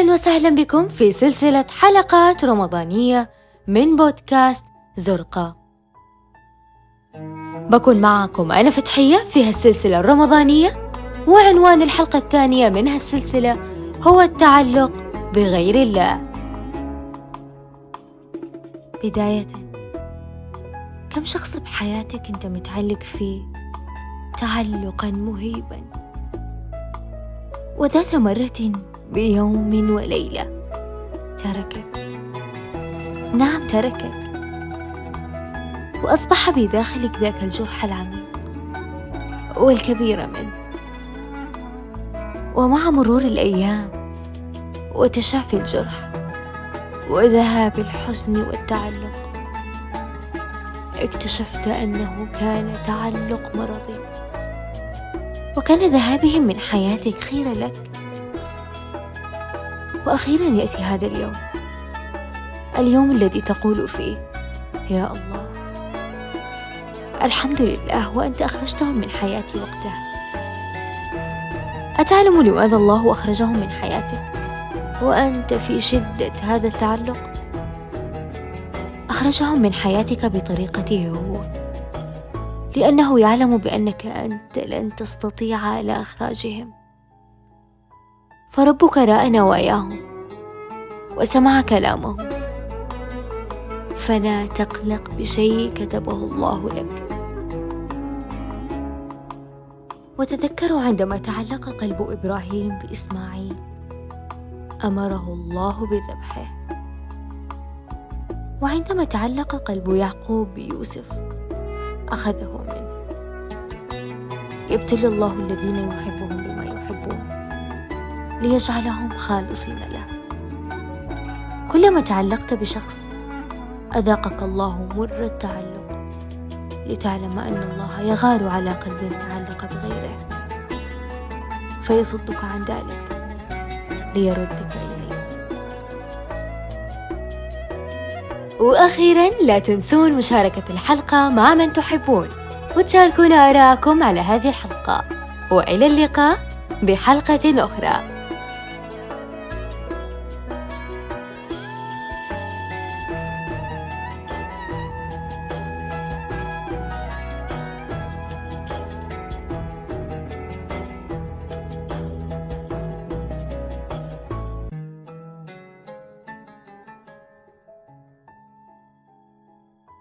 أهلا وسهلا بكم في سلسلة حلقات رمضانية من بودكاست زرقة بكون معكم أنا فتحية في هالسلسلة الرمضانية وعنوان الحلقة الثانية من هالسلسلة هو التعلق بغير الله. بداية كم شخص بحياتك أنت متعلق فيه؟ تعلقا مهيبا. وذات مرة بيوم وليلة. تركك. نعم تركك. وأصبح بداخلك ذاك الجرح العميق والكبير منه. ومع مرور الأيام وتشافي الجرح وذهاب الحزن والتعلق اكتشفت أنه كان تعلق مرضي. وكان ذهابهم من حياتك خير لك. وأخيرا يأتي هذا اليوم. اليوم الذي تقول فيه يا الله. الحمد لله وأنت أخرجتهم من حياتي وقتها. أتعلم لماذا الله أخرجهم من حياتك؟ وأنت في شدة هذا التعلق؟ أخرجهم من حياتك بطريقته هو. لأنه يعلم بأنك أنت لن تستطيع على إخراجهم. فربك رأى نواياهم وسمع كلامهم. فلا تقلق بشيء كتبه الله لك. وتذكروا عندما تعلق قلب إبراهيم بإسماعيل أمره الله بذبحه. وعندما تعلق قلب يعقوب بيوسف أخذه منه. يبتلي الله الذين يحبهم بما ليجعلهم خالصين له. كلما تعلقت بشخص أذاقك الله مر التعلق لتعلم أن الله يغار على قلب تعلق بغيره. فيصدك عن ذلك ليردك إليه. وأخيرا لا تنسون مشاركة الحلقة مع من تحبون وتشاركونا آراءكم على هذه الحلقة. وإلى اللقاء بحلقة أخرى.